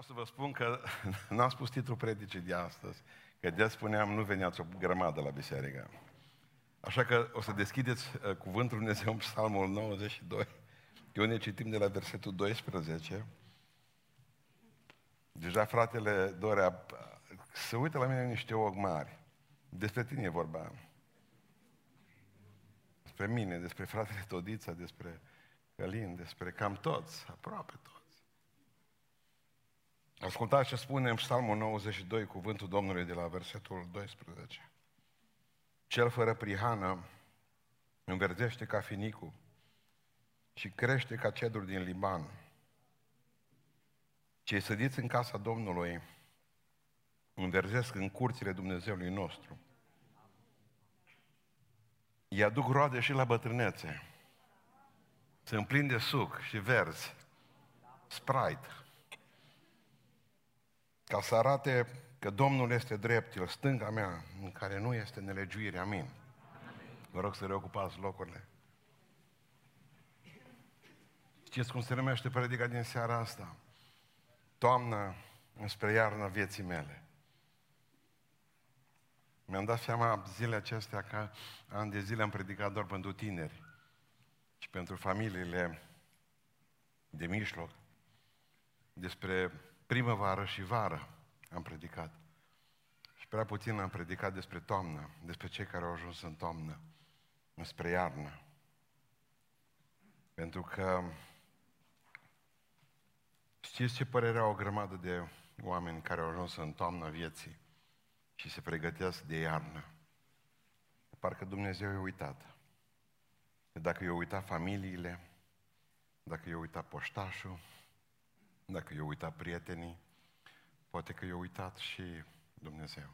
O să vă spun că n-am spus titlul predicii de astăzi, că de spuneam nu veniați o grămadă la biserică. Așa că o să deschideți uh, cuvântul Dumnezeu în Psalmul 92, eu ne citim de la versetul 12. Deja fratele Dorea se uită la mine niște ochi mari. Despre tine e vorba. Despre mine, despre fratele Todița, despre Călin, despre cam toți, aproape toți. Ascultați ce spune în Psalmul 92, cuvântul Domnului de la versetul 12. Cel fără prihană înverzește ca finicul și crește ca cedru din Liban. Cei sădiți în casa Domnului înverzesc în curțile Dumnezeului nostru. Îi aduc roade și la bătrânețe. Se împlin de suc și verzi. Sprite. Ca să arate că Domnul este drept, el stânga mea, în care nu este nelegiuire. Amin. Vă rog să reocupați locurile. Știți cum se numește predica din seara asta? Toamna înspre iarna vieții mele. Mi-am dat seama zilele acestea că ani de zile am predicat doar pentru tineri și pentru familiile de mijloc despre primăvară și vară am predicat. Și prea puțin am predicat despre toamnă, despre cei care au ajuns în toamnă, spre iarnă. Pentru că știți ce părere au o grămadă de oameni care au ajuns în toamna vieții și se pregătesc de iarnă. Parcă Dumnezeu i-a uitat. Dacă i-a uitat familiile, dacă i-a uitat poștașul, dacă i-a uitat prietenii, poate că i-a uitat și Dumnezeu.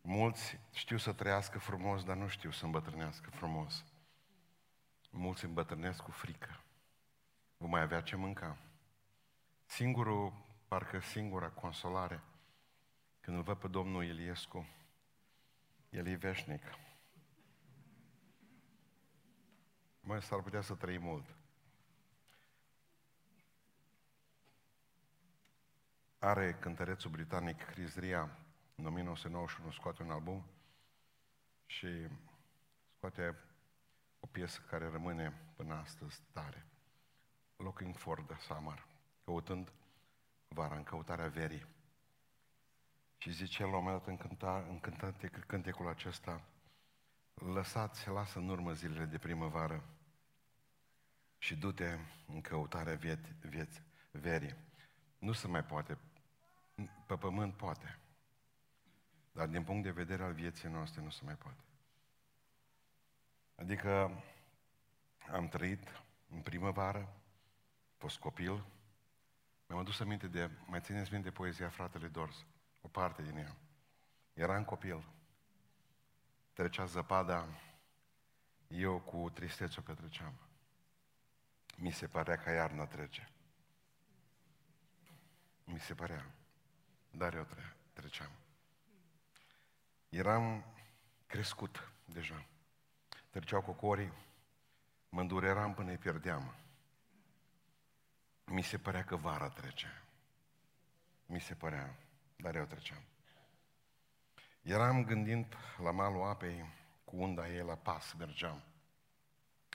Mulți știu să trăiască frumos, dar nu știu să îmbătrânească frumos. Mulți îmbătrânesc cu frică. Vă mai avea ce mânca. Singurul, parcă singura consolare, când îl văd pe domnul Iliescu, el e veșnic. Mai s-ar putea să trăi mult. Are cântărețul britanic Chris Ria, în 1991 scoate un album și scoate o piesă care rămâne până astăzi tare. Looking for the summer, căutând vara, în căutarea verii. Și zice el la un moment dat în, cânta, în cântate, cântecul acesta, lăsați, lasă în urmă zilele de primăvară și du-te în căutarea vieți, vieți, verii. Nu se mai poate. Pe pământ poate. Dar din punct de vedere al vieții noastre nu se mai poate. Adică am trăit în primăvară, fost copil, mi-am adus aminte de, mai țineți minte poezia Fratele Dors, o parte din ea. Eram copil, trecea zăpada, eu cu tristețe o petreceam. Mi se părea că iarna trece. Mi se părea, dar eu treceam. Eram crescut deja. Treceau cocorii, mă îndureram până îi pierdeam. Mi se părea că vara trece. Mi se părea, dar eu treceam. Eram gândind la malul apei, cu unda ei la pas mergeam.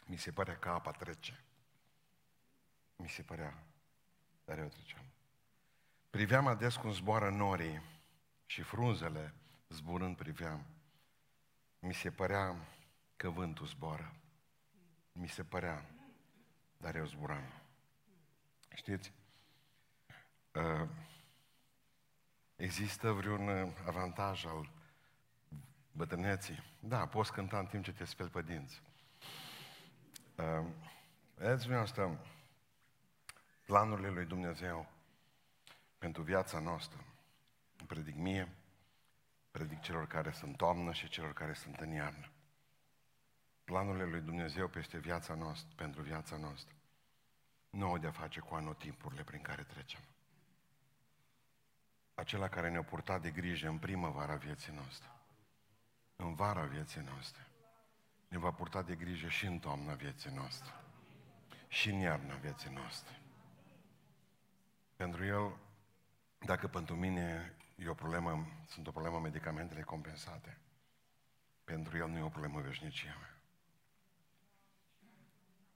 Mi se părea că apa trece. Mi se părea, dar eu treceam. Priveam ades cum zboară norii și frunzele zburând priveam. Mi se părea că vântul zboară. Mi se părea, dar eu zburam. Știți? Uh, există vreun avantaj al bătrâneții? Da, poți cânta în timp ce te speli pe dinți. Uh, vedeți dumneavoastră, planurile lui Dumnezeu pentru viața noastră. Predic mie, predic celor care sunt toamnă și celor care sunt în iarnă. Planurile lui Dumnezeu peste viața noastră, pentru viața noastră, nu au de-a face cu anotimpurile prin care trecem. Acela care ne-a purtat de grijă în primăvara vieții noastre, în vara vieții noastre, ne va purta de grijă și în toamna vieții noastre, și în iarna vieții noastre. Pentru el, dacă pentru mine e o problemă, sunt o problemă medicamentele compensate, pentru el nu e o problemă veșnicia mea.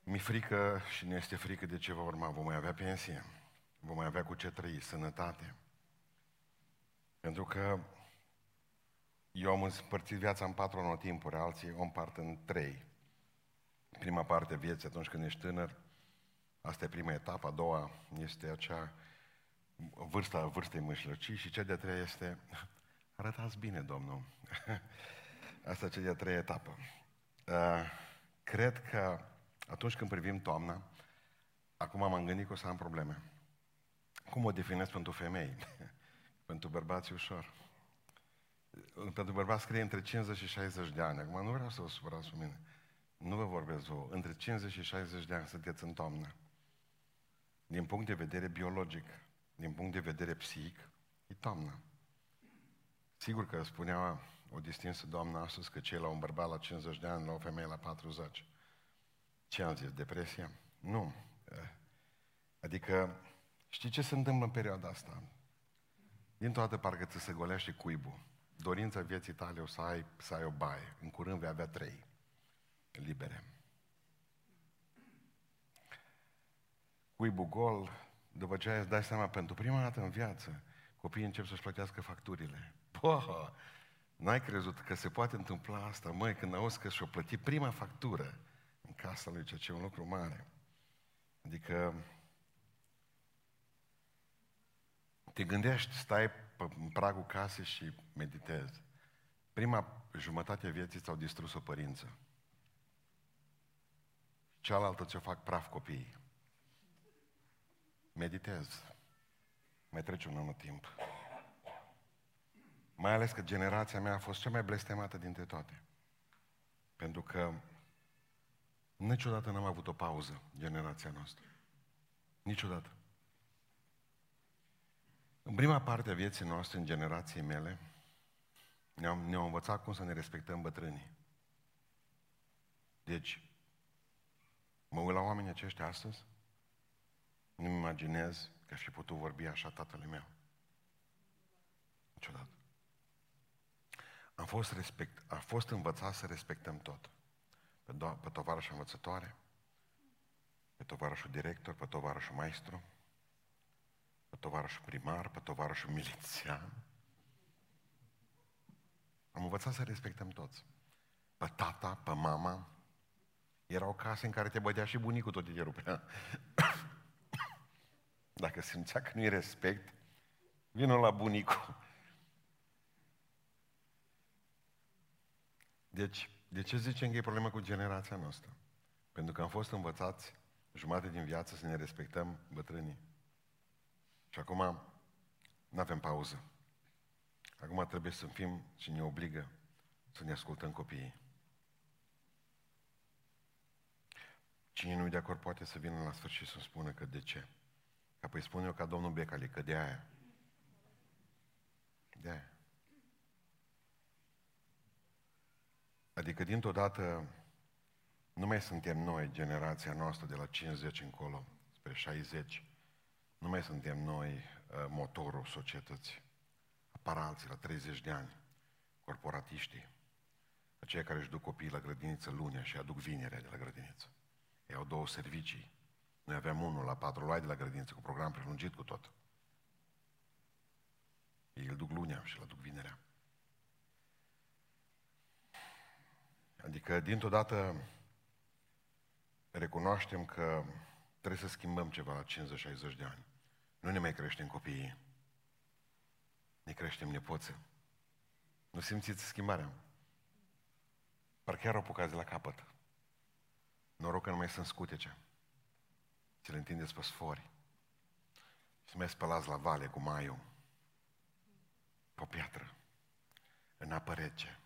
Mi frică și ne este frică de ce va urma. Vom mai avea pensie, vom mai avea cu ce trăi, sănătate. Pentru că eu am împărțit viața în patru anotimpuri, alții o împart în trei. Prima parte vieții, atunci când ești tânăr, asta e prima etapă, a doua este acea vârsta vârstei mășlăcii și cea de-a treia este arătați bine, Domnul. Asta e cea de-a treia etapă. Uh, cred că atunci când privim toamna, acum m-am gândit că o să am probleme. Cum o definesc pentru femei? pentru bărbați ușor. Pentru bărbați scrie între 50 și 60 de ani. Acum nu vreau să vă supărați cu mine. Nu vă vorbesc vouă. Între 50 și 60 de ani sunteți în toamnă. Din punct de vedere biologic, din punct de vedere psihic, e toamnă. Sigur că spunea o distinsă doamnă astăzi că cei la un bărbat la 50 de ani, la o femeie la 40. Ce am zis? Depresia? Nu. Adică, știi ce se întâmplă în perioada asta? Din toată parcă ți se golește cuibul. Dorința vieții tale o să ai, să ai o baie. În curând vei avea trei libere. Cuibul gol, după ce îți dai seama, pentru prima dată în viață, copiii încep să-și plătească facturile. Poha! N-ai crezut că se poate întâmpla asta, măi, când auzi că și-o plătit prima factură în casa lui, ceea ce e un lucru mare. Adică te gândești, stai pe pragul casei și meditezi. Prima jumătate a vieții ți-au distrus o părință. Cealaltă ți-o fac praf copiii. Meditez. Mai trece un anul timp. Mai ales că generația mea a fost cea mai blestemată dintre toate. Pentru că niciodată n-am avut o pauză, generația noastră. Niciodată. În prima parte a vieții noastre, în generației mele, ne-au, ne învățat cum să ne respectăm bătrânii. Deci, mă uit la oamenii aceștia astăzi, nu-mi imaginez că aș fi putut vorbi așa tatăl meu. Niciodată. Am fost, respect, am fost învățat să respectăm tot. Pe, do- pe tovarășul învățătoare, pe tovarășul director, pe tovarășul maestru, pe tovarășul primar, pe tovarășul milițian. Am învățat să respectăm toți. Pe tata, pe mama. Erau case în care te bădea și bunicul tot te rupea. Dacă simțea că nu-i respect, vină la bunicul. Deci, de ce zicem că e problemă cu generația noastră? Pentru că am fost învățați jumate din viață să ne respectăm bătrânii. Și acum nu avem pauză. Acum trebuie să fim și ne obligă să ne ascultăm copiii. Cine nu e de acord poate să vină la sfârșit să spună că de ce. Apoi spun eu ca domnul Becali că de aia. De aia. Adică dintr-o dată nu mai suntem noi, generația noastră de la 50 încolo, spre 60, nu mai suntem noi uh, motorul societății. Apar alții la 30 de ani, corporatiștii, aceia care își duc copiii la grădiniță lunea și aduc vinerea de la grădiniță. Ei au două servicii. Noi aveam unul la patru luai de la grădiniță cu program prelungit cu tot. Ei îl duc lunea și îl duc vinerea. Adică, dintr-o dată, recunoaștem că trebuie să schimbăm ceva la 50-60 de ani. Nu ne mai creștem copiii. Ne creștem nepoțe. Nu simțiți schimbarea? Parcă chiar apucați de la capăt. Noroc că nu mai sunt scutece. Ți le întindeți pe sfori. Și mai spălați la vale cu maiul. Pe o piatră. În apă rece.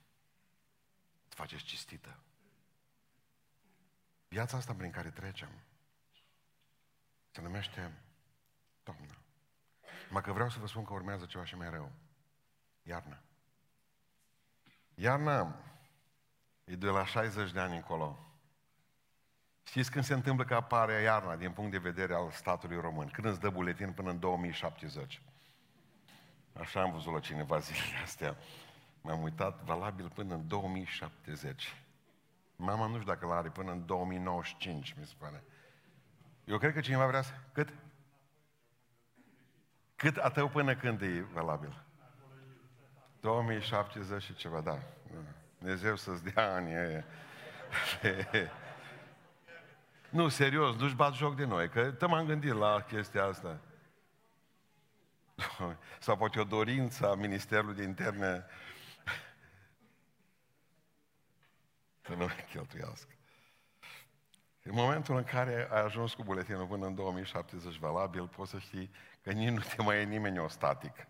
Îți faceți cistită. Viața asta prin care trecem se numește toamnă. Mă că vreau să vă spun că urmează ceva și mai rău. Iarna. Iarna e de la 60 de ani încolo. Știți când se întâmplă că apare iarna din punct de vedere al statului român? Când îți dă buletin până în 2070? Așa am văzut la cineva zilele astea. M-am uitat, valabil până în 2070. Mama nu știu dacă l-are până în 2095, mi se pare. Eu cred că cineva vrea să... Cât? Cât a tău până când e valabil? 2070 și ceva, da. Dumnezeu să-ți dea ani Nu, serios, nu-și bat joc de noi, că te m-am gândit la chestia asta. Sau poate o dorință a Ministerului de Interne să nu mai cheltuiască. În momentul în care ai ajuns cu buletinul până în 2070 valabil, poți să știi că nici nu te mai e nimeni ostatic.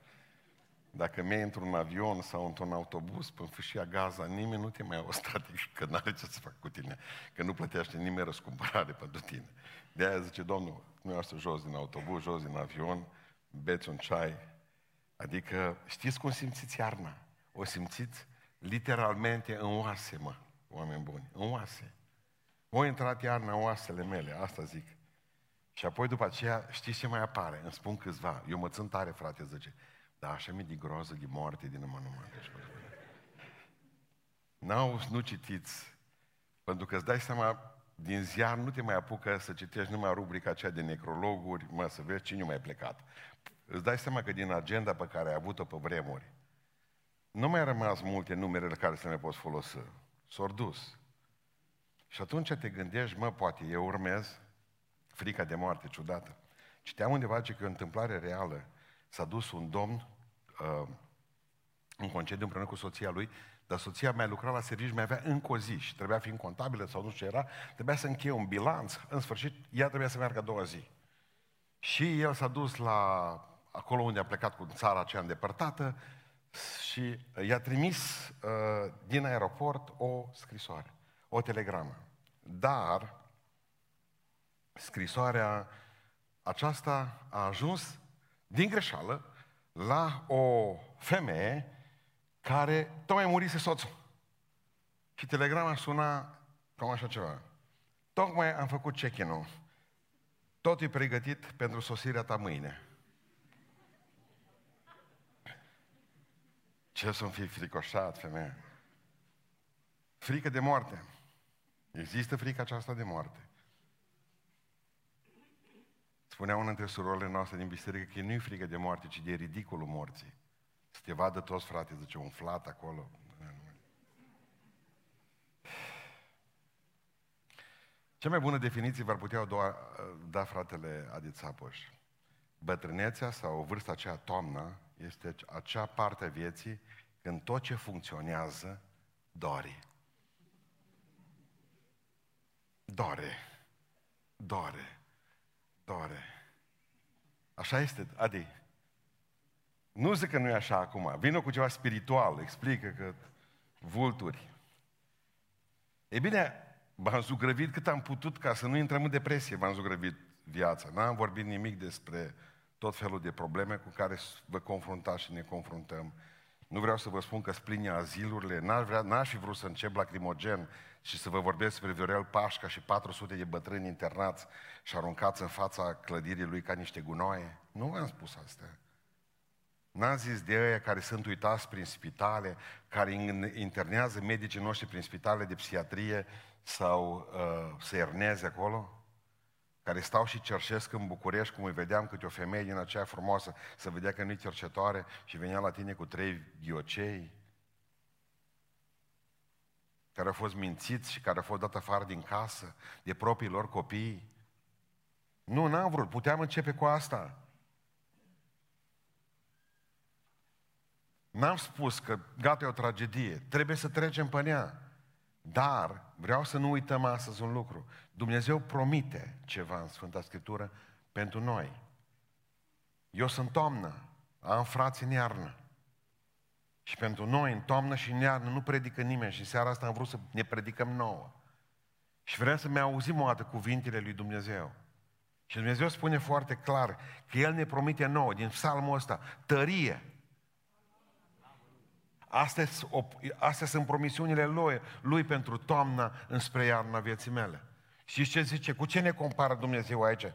Dacă mergi într-un avion sau într-un autobuz până fâșia Gaza, nimeni nu te mai o static, că n-are ce să fac cu tine, că nu plătește nimeni răscumpărare pentru tine. De aia zice, Domnul, nu să jos din autobuz, jos din avion, beți un ceai. Adică, știți cum simțiți iarna? O simțiți literalmente în oase, mă, oameni buni, în oase. O intrat iarna în oasele mele, asta zic. Și apoi după aceea, știți ce mai apare? Îmi spun câțiva, eu mă țin tare, frate, zice, dar așa mi de groză de moarte din numai numai. Deci, N-au, nu citiți, pentru că îți dai seama, din ziar nu te mai apucă să citești numai rubrica aceea de necrologuri, mă, să vezi cine mai plecat. Îți dai seama că din agenda pe care ai avut-o pe vremuri, nu mai rămas multe numerele care să ne poți folosi. S-au dus. Și atunci te gândești, mă, poate eu urmez frica de moarte ciudată. Citeam undeva ce că e o întâmplare reală. S-a dus un domn uh, în concediu împreună cu soția lui, dar soția mai lucra la serviciu, mai avea încă o zi și trebuia fi contabilă sau nu știu ce era, trebuia să încheie un bilanț, în sfârșit, ea trebuia să meargă a doua zi. Și el s-a dus la acolo unde a plecat cu țara aceea îndepărtată și i-a trimis uh, din aeroport o scrisoare, o telegramă. Dar scrisoarea aceasta a ajuns din greșeală la o femeie care tocmai murise soțul. Și telegrama suna cam așa ceva. Tocmai am făcut check-in-ul. Tot e pregătit pentru sosirea ta mâine. Ce să fi fricoșat, femeie? Frică de moarte. Există frica aceasta de moarte. Spunea una dintre surorile noastre din biserică că nu e frică de moarte, ci de ridicolul morții. Să te vadă toți, frate, zice, umflat acolo. Cea mai bună definiție v-ar putea da, da fratele Adi Țapoș. Bătrânețea sau vârsta aceea toamnă este acea parte a vieții când tot ce funcționează dore. Dore. Dore doare. Așa este, Adi. Nu zic că nu e așa acum. Vină cu ceva spiritual, explică că vulturi. E bine, v-am zugrăvit cât am putut ca să nu intrăm în depresie, v-am zugrăvit viața. N-am vorbit nimic despre tot felul de probleme cu care vă confruntați și ne confruntăm. Nu vreau să vă spun că splinia azilurile, n-aș, vrea, n-aș fi vrut să încep lacrimogen și să vă vorbesc despre Viorel Pașca și 400 de bătrâni internați și aruncați în fața clădirii lui ca niște gunoaie. Nu v-am spus astea. N-am zis de aia care sunt uitați prin spitale, care internează medicii noștri prin spitale de psihiatrie sau uh, se erneze acolo? Care stau și cerșesc în București, cum îi vedeam câte o femeie din aceea frumoasă, să vedea că nu-i cercetoare și venea la tine cu trei ghiocei, care au fost mințiți și care au fost dat afară din casă de proprii lor copii. Nu, n-am vrut, puteam începe cu asta. N-am spus că gata, e o tragedie, trebuie să trecem pe ea. Dar vreau să nu uităm astăzi un lucru. Dumnezeu promite ceva în Sfânta Scriptură pentru noi. Eu sunt toamnă, am frați în iarnă. Și pentru noi, în toamnă și în iarnă, nu predică nimeni și seara asta am vrut să ne predicăm nouă. Și vrem să-mi auzim o dată cuvintele lui Dumnezeu. Și Dumnezeu spune foarte clar că El ne promite nouă, din psalmul ăsta, tărie. Astea, astea sunt promisiunile lui, lui pentru toamna înspre iarna vieții mele. Și ce zice? Cu ce ne compară Dumnezeu aici?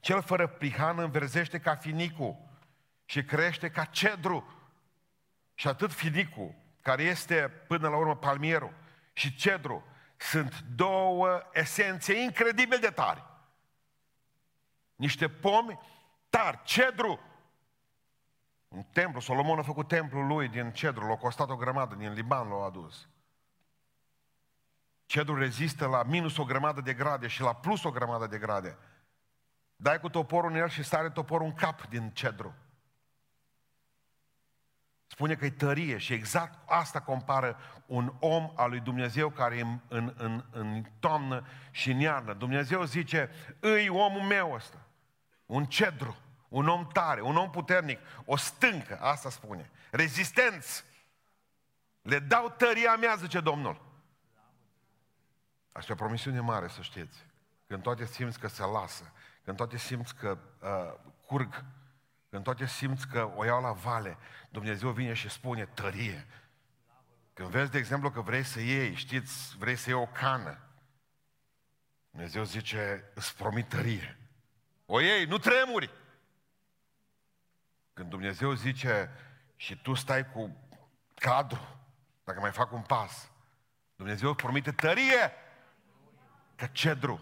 Cel fără prihană înverzește ca finicul și crește ca cedru. Și atât finicul, care este până la urmă palmierul, și cedru, sunt două esențe incredibil de tari. Niște pomi tari, cedru. Un templu, Solomon a făcut templul lui din cedru, l-a costat o grămadă, din Liban l-a adus. Cedru rezistă la minus o grămadă de grade și la plus o grămadă de grade. Dai cu toporul în el și sare toporul în cap din cedru. Spune că e tărie și exact asta compară un om al lui Dumnezeu care e în, în, în, în toamnă și în iarnă. Dumnezeu zice, îi omul meu ăsta, un cedru, un om tare, un om puternic, o stâncă, asta spune, rezistenți. Le dau tăria mea, zice Domnul. Asta e o promisiune mare, să știți. Când toate simți că se lasă, când toate simți că uh, curg, când toate simți că o iau la vale, Dumnezeu vine și spune tărie. Când vezi, de exemplu, că vrei să iei, știți, vrei să iei o cană, Dumnezeu zice, îți promit tărie. O iei, nu tremuri. Când Dumnezeu zice și tu stai cu cadru, dacă mai fac un pas, Dumnezeu îți promite tărie ca cedru.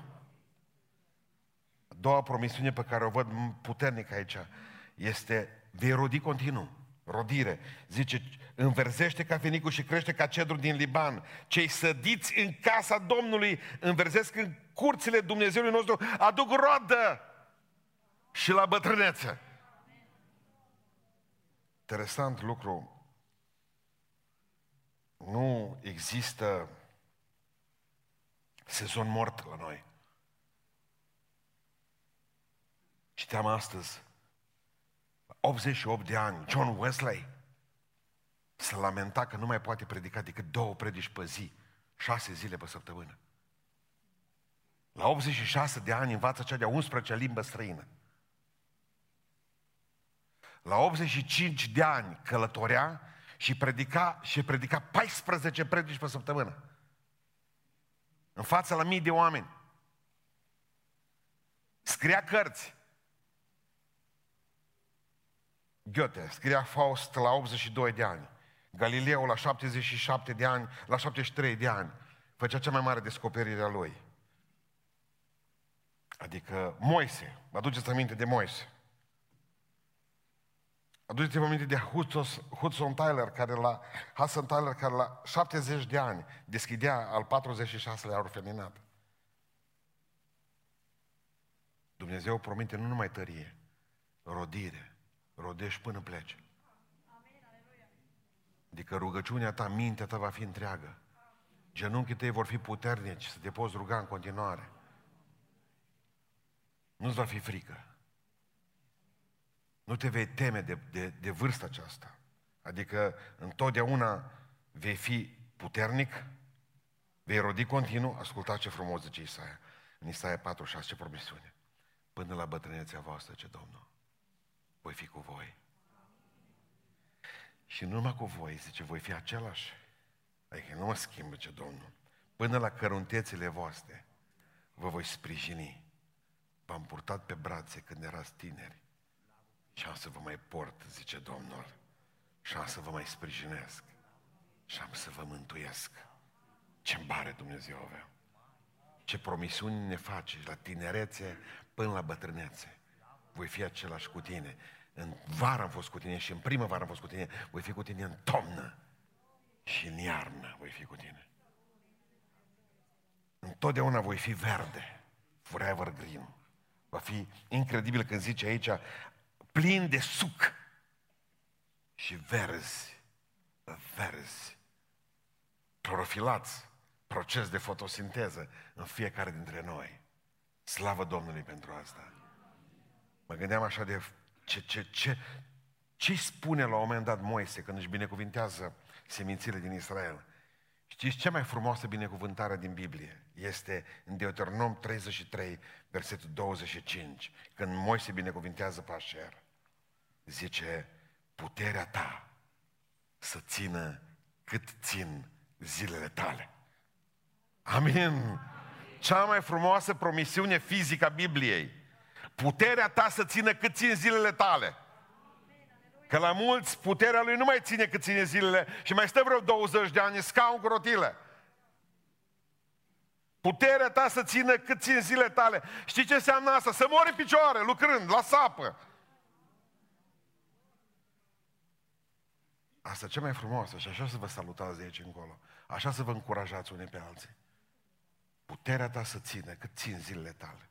A doua promisiune pe care o văd puternic aici este vei rodi continuu. Rodire. Zice, înverzește ca fenicul și crește ca cedru din Liban. Cei sădiți în casa Domnului înverzesc în curțile Dumnezeului nostru, aduc rodă și la bătrânețe. Interesant lucru. Nu există sezon mort la noi. Citeam astăzi, 88 de ani, John Wesley se lamenta că nu mai poate predica decât două predici pe zi, șase zile pe săptămână. La 86 de ani învață cea de-a 11 limbă străină. La 85 de ani călătorea și predica, și predica 14 predici pe săptămână. În fața la mii de oameni. Scria cărți. Goethe scria Faust la 82 de ani. Galileu la 77 de ani, la 73 de ani. Făcea cea mai mare descoperire a lui. Adică Moise. Vă aduceți aminte de Moise. Aduceți-vă aminte de Hudson Tyler, care la, Hudson Tyler, care la 70 de ani deschidea al 46-lea orfelinat. Dumnezeu promite nu numai tărie, rodire. Rodești până pleci. Adică rugăciunea ta, mintea ta va fi întreagă. Genunchii tăi vor fi puternici să te poți ruga în continuare. Nu-ți va fi frică. Nu te vei teme de, de, de vârsta aceasta. Adică întotdeauna vei fi puternic, vei rodi continuu, asculta ce frumos zice Isaia. În Isaia 46, ce promisiune. Până la bătrânețea voastră, ce Domnul, voi fi cu voi. Și nu numai cu voi, zice, voi fi același. Adică nu mă schimbă, ce Domnul. Până la căruntețele voastre vă voi sprijini. V-am purtat pe brațe când erați tineri și am să vă mai port, zice Domnul, și am să vă mai sprijinesc și am să vă mântuiesc. Ce bare Dumnezeu avea! Ce promisiuni ne face la tinerețe până la bătrânețe. Voi fi același cu tine. În vară am fost cu tine și în primăvară am fost cu tine. Voi fi cu tine în toamnă și în iarnă voi fi cu tine. Întotdeauna voi fi verde, forever green. Va fi incredibil când zice aici, plin de suc și verzi, verzi, clorofilați, proces de fotosinteză în fiecare dintre noi. Slavă Domnului pentru asta. Mă gândeam așa de ce, ce, ce, ce spune la un moment dat Moise când își binecuvintează semințile din Israel? Știți cea mai frumoasă binecuvântare din Biblie? Este în Deuteronom 33, versetul 25, când Moise binecuvintează pe Asher zice, puterea ta să țină cât țin zilele tale. Amin. Cea mai frumoasă promisiune fizică a Bibliei. Puterea ta să țină cât țin zilele tale. Că la mulți puterea lui nu mai ține cât ține zilele și mai stă vreo 20 de ani scaun cu rotile. Puterea ta să țină cât țin zilele tale. Știi ce înseamnă asta? Să mori în picioare, lucrând, la sapă. Asta ce mai frumoasă și așa să vă salutați de aici încolo. Așa să vă încurajați unii pe alții. Puterea ta să ține cât țin zilele tale.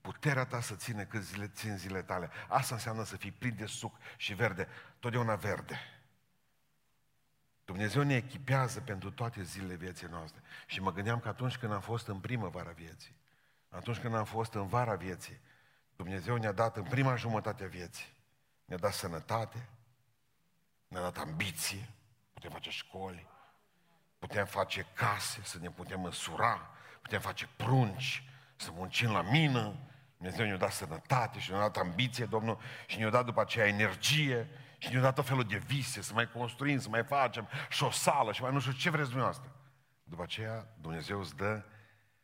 Puterea ta să ține cât zile, țin zilele tale. Asta înseamnă să fii plin de suc și verde. Totdeauna verde. Dumnezeu ne echipează pentru toate zilele vieții noastre. Și mă gândeam că atunci când am fost în primăvara vieții, atunci când am fost în vara vieții, Dumnezeu ne-a dat în prima jumătate a vieții, ne-a dat sănătate, ne-a dat ambiție, putem face școli, putem face case, să ne putem măsura, putem face prunci, să muncim la mină, Dumnezeu ne-a dat sănătate și ne-a dat ambiție, Domnul, și ne-a dat după aceea energie și ne-a dat tot felul de vise, să mai construim, să mai facem și o sală și mai nu știu ce vreți dumneavoastră. După aceea Dumnezeu îți dă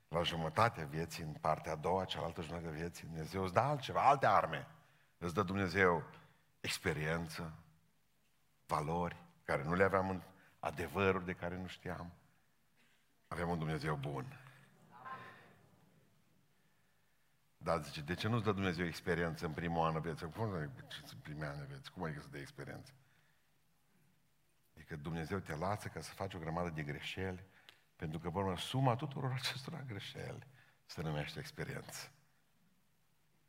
la jumătatea vieții, în partea a doua, cealaltă jumătate a vieții, Dumnezeu îți dă altceva, alte arme. Îți dă Dumnezeu experiență, valori care nu le aveam în adevăruri de care nu știam. Avem un Dumnezeu bun. Dar zice, de ce nu-ți dă Dumnezeu experiență în primul an vieții? Cum în primul an vieții? Cum adică să dă experiență? Adică Dumnezeu te lasă ca să faci o grămadă de greșeli, pentru că, până suma tuturor acestora greșeli se numește experiență.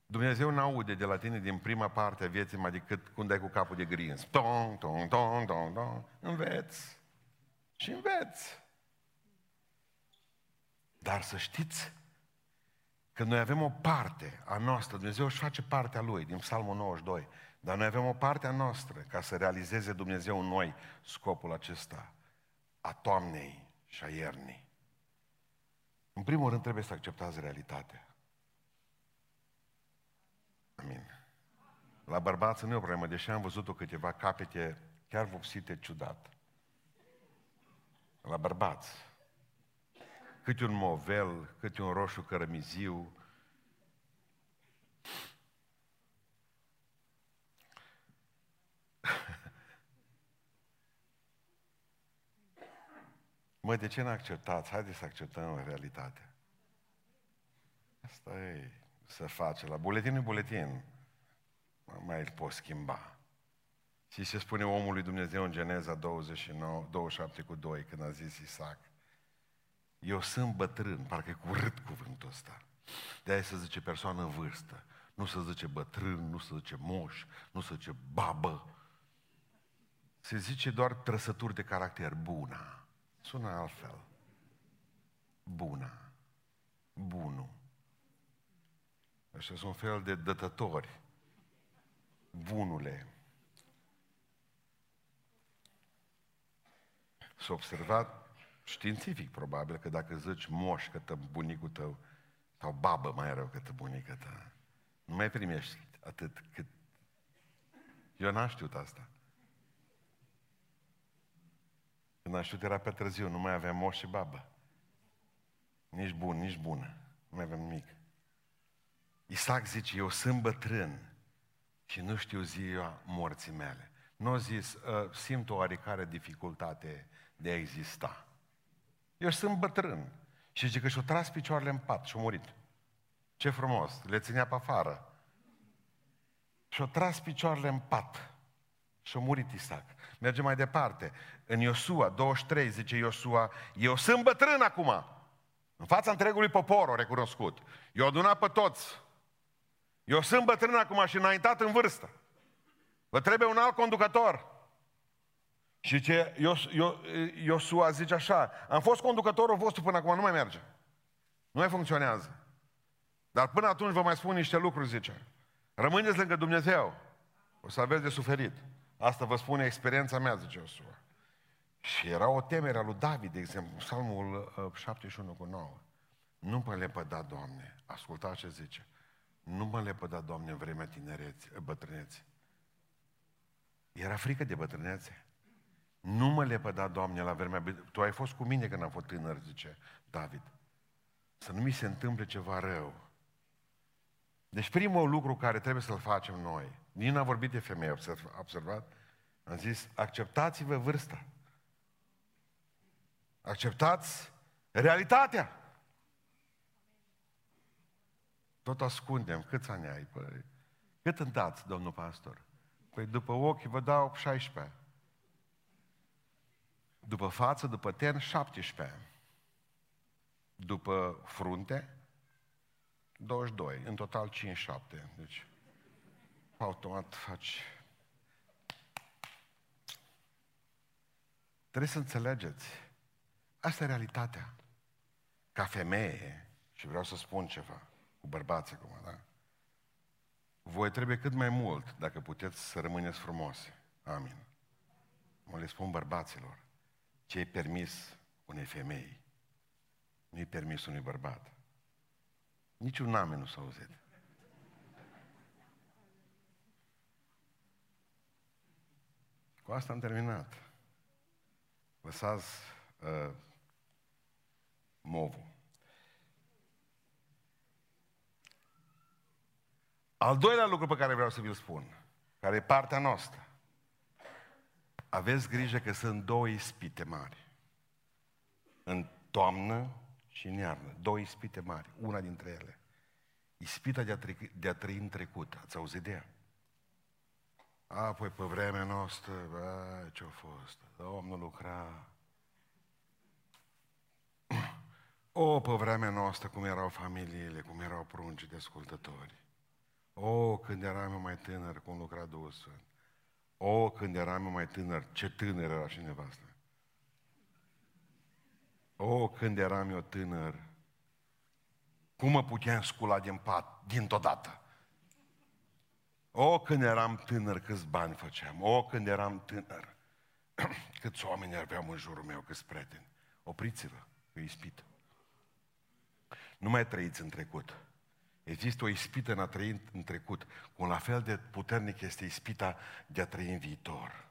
Dumnezeu n-aude de la tine din prima parte a vieții mai decât când ai cu capul de grins. Tong, tong, tong, tong, tong. Înveți. Și înveți. Dar să știți că noi avem o parte a noastră, Dumnezeu își face partea Lui, din Psalmul 92, dar noi avem o parte a noastră ca să realizeze Dumnezeu în noi scopul acesta a toamnei și a iernii. În primul rând trebuie să acceptați realitatea. Amin. La bărbați nu e o problemă, deși am văzut-o câteva capete chiar vopsite ciudat. La bărbați câte un movel, câte un roșu cărămiziu. Măi, de ce nu acceptați? Haideți să acceptăm realitatea. Asta e să face. La buletin e buletin. Mai îl poți schimba. Și se spune omului Dumnezeu în Geneza 29, 27 cu 2, când a zis Isaac. Eu sunt bătrân, parcă e curât cuvântul ăsta. de aia se zice persoană în vârstă. Nu se zice bătrân, nu se zice moș, nu se zice babă. Se zice doar trăsături de caracter. Buna. Sună altfel. Buna. Bunul. Așa sunt un fel de dătători. Bunule. S-a observat științific probabil, că dacă zici moș către bunicul tău, sau babă mai rău către bunica ta, nu mai primești atât cât... Eu n-am știut asta. Când am știut era pe târziu, nu mai aveam moș și babă. Nici bun, nici bună. Nu mai avem nimic. Isaac zice, eu sunt bătrân și nu știu ziua morții mele. Nu a zis, uh, simt o oarecare dificultate de a exista. Eu sunt bătrân. Și zice că și-o tras picioarele în pat și-a murit. Ce frumos, le ținea pe afară. Și-o tras picioarele în pat și-a murit Isaac. Mergem mai departe. În Iosua 23 zice Iosua, eu sunt bătrân acum. În fața întregului popor o recunoscut. Eu adunat pe toți. Eu sunt bătrân acum și înaintat în vârstă. Vă trebuie un alt conducător. Și ce Iosua zice așa, am fost conducătorul vostru până acum, nu mai merge. Nu mai funcționează. Dar până atunci vă mai spun niște lucruri, zice. Rămâneți lângă Dumnezeu. O să aveți de suferit. Asta vă spune experiența mea, zice Iosua. Și era o temere a lui David, de exemplu, Psalmul 71 uh, cu 9. Nu mă lepăda, Doamne, ascultați ce zice. Nu mă lepăda, Doamne, în vremea tinereții, bătrâneții. Era frică de bătrânețe. Nu mă lepăda, Doamne, la vremea... Tu ai fost cu mine când am fost tânăr, zice David. să nu mi se întâmple ceva rău. Deci primul lucru care trebuie să-l facem noi, Nina a vorbit de femeie, a observat? Am zis, acceptați-vă vârsta. Acceptați realitatea. Tot ascundem. Câți ani ai? Păi, cât îmi dați, domnul pastor? Păi după ochi vă dau 16. După față, după ten, 17. După frunte, 22. În total 57. Deci, automat faci... Trebuie să înțelegeți. Asta e realitatea. Ca femeie, și vreau să spun ceva, cu bărbați acum, da? Voi trebuie cât mai mult, dacă puteți, să rămâneți frumoase. Amin. Mă le spun bărbaților. Ce e permis unei femei, nu e permis unui bărbat. Niciun amen nu s-a auzit. Cu asta am terminat. Lăsați uh, movul. Al doilea lucru pe care vreau să vi-l spun, care e partea noastră. Aveți grijă că sunt două ispite mari. În toamnă și în iarnă. Două ispite mari. Una dintre ele. Ispita de a, tre- de a trăi în trecut. Ați auzit de ea? A, păi pe vremea noastră, bă, ce-a fost? Domnul lucra. O, pe vremea noastră, cum erau familiile, cum erau pruncii de ascultători. O, când eram eu mai tânăr, cum lucra Duhul Sfânt. O, când eram eu mai tânăr, ce tânăr era și nevastă. O, când eram eu tânăr, cum mă puteam scula din pat, dintr-o dată. O, când eram tânăr, câți bani făceam. O, când eram tânăr, câți oameni aveau în jurul meu, câți prieteni. Opriți-vă, e ispită. Nu mai trăiți în trecut. Există o ispită în a trăi în trecut, cum la fel de puternic este ispita de a trăi în viitor.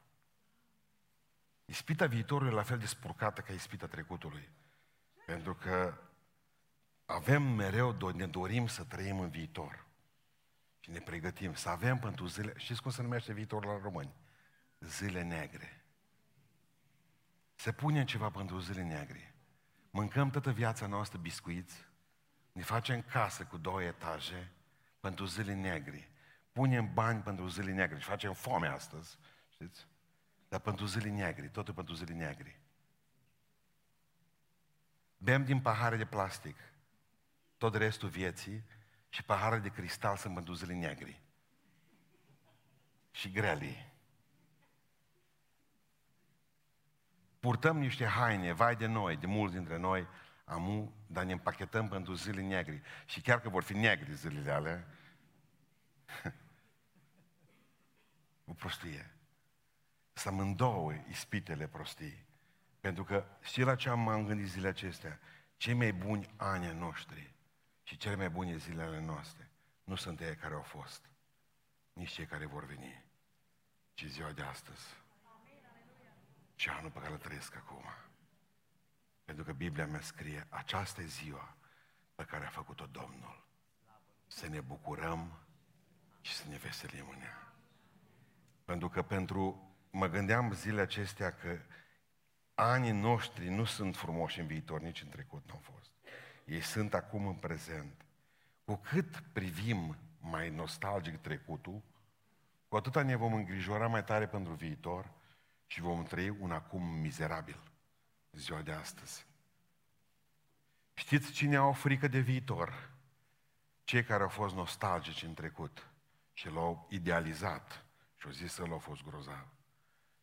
Ispita viitorului e la fel de spurcată ca ispita trecutului. Pentru că avem mereu, ne dorim să trăim în viitor. Și ne pregătim să avem pentru zile... Știți cum se numește viitorul la români? Zile negre. Se pune ceva pentru zile negre. Mâncăm toată viața noastră biscuiți, ne facem casă cu două etaje pentru zile negre. Punem bani pentru zile negre și facem foame astăzi, știți? Dar pentru zile negre, totul pentru zile negre. Bem din pahare de plastic tot restul vieții și pahare de cristal sunt pentru zile negre. Și grele. Purtăm niște haine, vai de noi, de mulți dintre noi, amu, dar ne împachetăm pentru zile negre. Și chiar că vor fi negre zilele alea, o prostie. Să amândouă ispitele prostii. Pentru că știi la ce am gândit zilele acestea? Cei mai buni ani noștri și cele mai bune zilele noastre nu sunt ei care au fost, nici cei care vor veni, ci ziua de astăzi. Ce anul pe care îl trăiesc acum. Pentru că Biblia mea scrie, aceasta e ziua pe care a făcut-o Domnul. Să ne bucurăm și să ne veselim în ea. Pentru că pentru, mă gândeam zilele acestea că anii noștri nu sunt frumoși în viitor, nici în trecut nu au fost. Ei sunt acum în prezent. Cu cât privim mai nostalgic trecutul, cu atâta ne vom îngrijora mai tare pentru viitor și vom trăi un acum mizerabil ziua de astăzi. Știți cine au frică de viitor? Cei care au fost nostalgici în trecut și l-au idealizat și au zis că l-au fost grozav.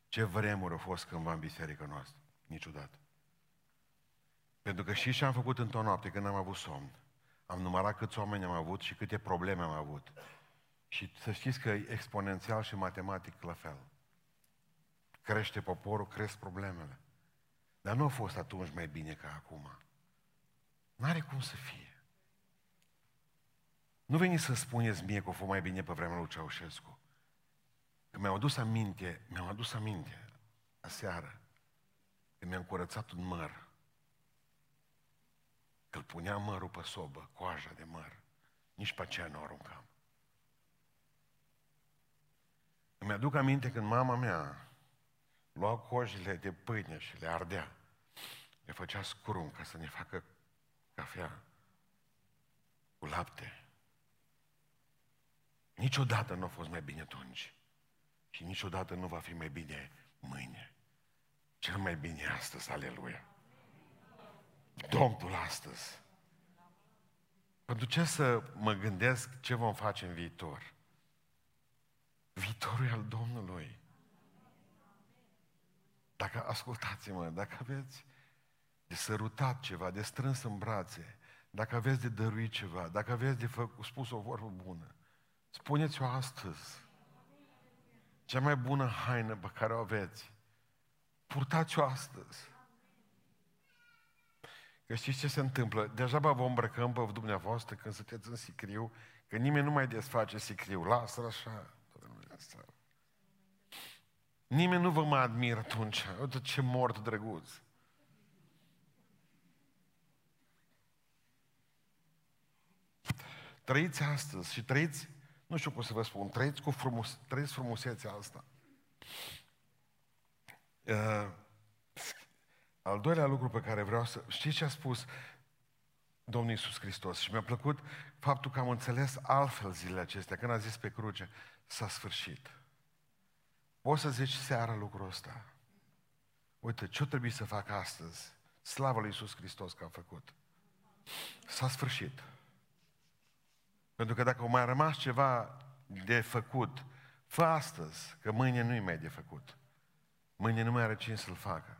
Ce vremuri au fost cândva în biserica noastră? Niciodată. Pentru că și ce am făcut într-o noapte când am avut somn. Am numărat câți oameni am avut și câte probleme am avut. Și să știți că exponențial și matematic la fel. Crește poporul, cresc problemele. Dar nu a fost atunci mai bine ca acum. N-are cum să fie. Nu veni să spuneți mie că a fost mai bine pe vremea lui Ceaușescu. Că mi-au adus aminte, mi-au adus aminte aseară, că mi-am curățat un măr că îl puneam mărul pe sobă, coaja de măr. Nici pe aceea nu o aruncam. Îmi aduc aminte când mama mea lua cojile de pâine și le ardea. Le făcea scrum ca să ne facă cafea cu lapte. Niciodată nu a fost mai bine atunci. Și niciodată nu va fi mai bine mâine. Cel mai bine astăzi, aleluia. Domnul astăzi. Pentru ce să mă gândesc ce vom face în viitor? Viitorul e al Domnului. Dacă ascultați-mă, dacă aveți de sărutat ceva, de strâns în brațe, dacă aveți de dăruit ceva, dacă aveți de făcut, spus o vorbă bună, spuneți-o astăzi. Cea mai bună haină pe care o aveți, purtați-o astăzi. Că știți ce se întâmplă? Deja vă îmbrăcăm pe dumneavoastră când sunteți în sicriu, că nimeni nu mai desface sicriu. Lasă-l așa. Nimeni nu vă mai admiră atunci. Uite ce mort drăguț. Trăiți astăzi și trăiți, nu știu cum să vă spun, trăiți cu frumos, trăiți frumusețea asta. Uh, al doilea lucru pe care vreau să... Știți ce a spus Domnul Iisus Hristos? Și mi-a plăcut faptul că am înțeles altfel zilele acestea, când a zis pe cruce, s-a sfârșit. Poți să zici seara lucrul ăsta. Uite, ce trebuie să fac astăzi? Slavă lui Iisus Hristos că a făcut. S-a sfârșit. Pentru că dacă o mai rămas ceva de făcut, fă astăzi, că mâine nu-i mai de făcut. Mâine nu mai are cine să-l facă.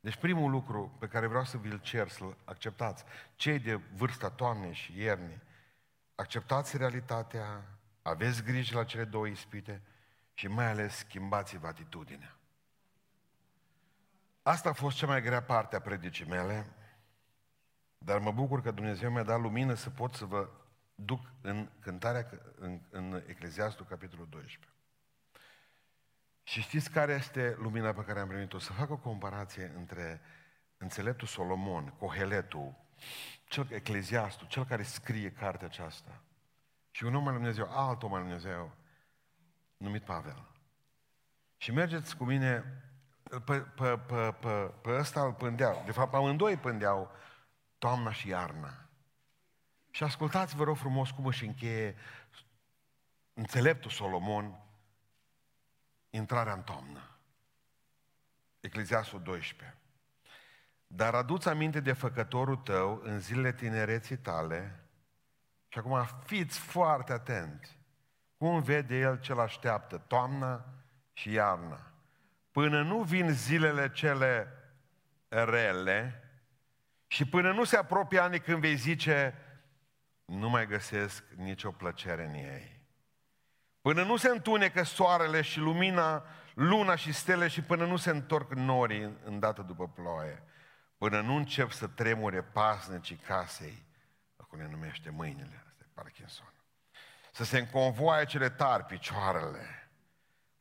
Deci primul lucru pe care vreau să vi-l cer, să-l acceptați, cei de vârsta toamnei și iernii, acceptați realitatea, aveți grijă la cele două ispite și mai ales schimbați-vă atitudinea. Asta a fost cea mai grea parte a predicii mele, dar mă bucur că Dumnezeu mi-a dat lumină să pot să vă duc în cântarea în, în Ecleziastul, capitolul 12. Și știți care este lumina pe care am primit-o? Să fac o comparație între înțeleptul Solomon, Coheletul, cel ecleziastul, cel care scrie cartea aceasta, și un om al Dumnezeu, alt om al Dumnezeu, numit Pavel. Și mergeți cu mine, pe, pe, pe, pe, pe ăsta îl pândeau. De fapt, amândoi pândeau toamna și iarna. Și ascultați, vă rog frumos, cum își încheie înțeleptul Solomon intrarea în toamnă. Ecleziastul 12. Dar aduți aminte de făcătorul tău în zilele tinereții tale și acum fiți foarte atenți. Cum vede el ce-l așteaptă, toamna și iarna. Până nu vin zilele cele rele și până nu se apropie anii când vei zice nu mai găsesc nicio plăcere în ei. Până nu se întunecă soarele și lumina, luna și stele și până nu se întorc norii îndată după ploaie. Până nu încep să tremure pasnicii casei, acum ne numește mâinile, asta e Parkinson. Să se înconvoaie cele tari picioarele,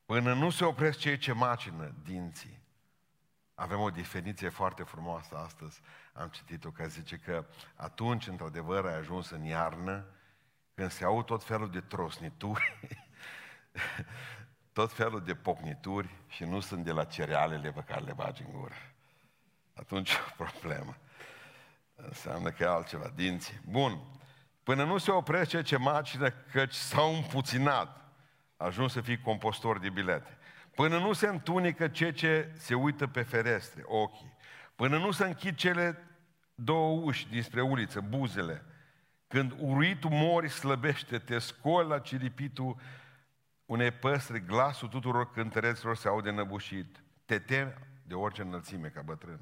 până nu se opresc cei ce macină dinții. Avem o definiție foarte frumoasă astăzi, am citit-o, că zice că atunci, într-adevăr, ai ajuns în iarnă, când se aud tot felul de trosnituri, tot felul de pocnituri și nu sunt de la cerealele pe care le bagi în gură. Atunci e o problemă. Înseamnă că e altceva, dinții. Bun. Până nu se oprește ce macină, căci s-au împuținat. Ajuns să fii compostor de bilete. Până nu se întunecă ce ce se uită pe ferestre, ochii. Până nu se închid cele două uși dinspre uliță, buzele. Când uruitul mori slăbește, te scoli la ciripitul unei păstre, glasul tuturor cântăreților se aude năbușit. Te temi de orice înălțime ca bătrân.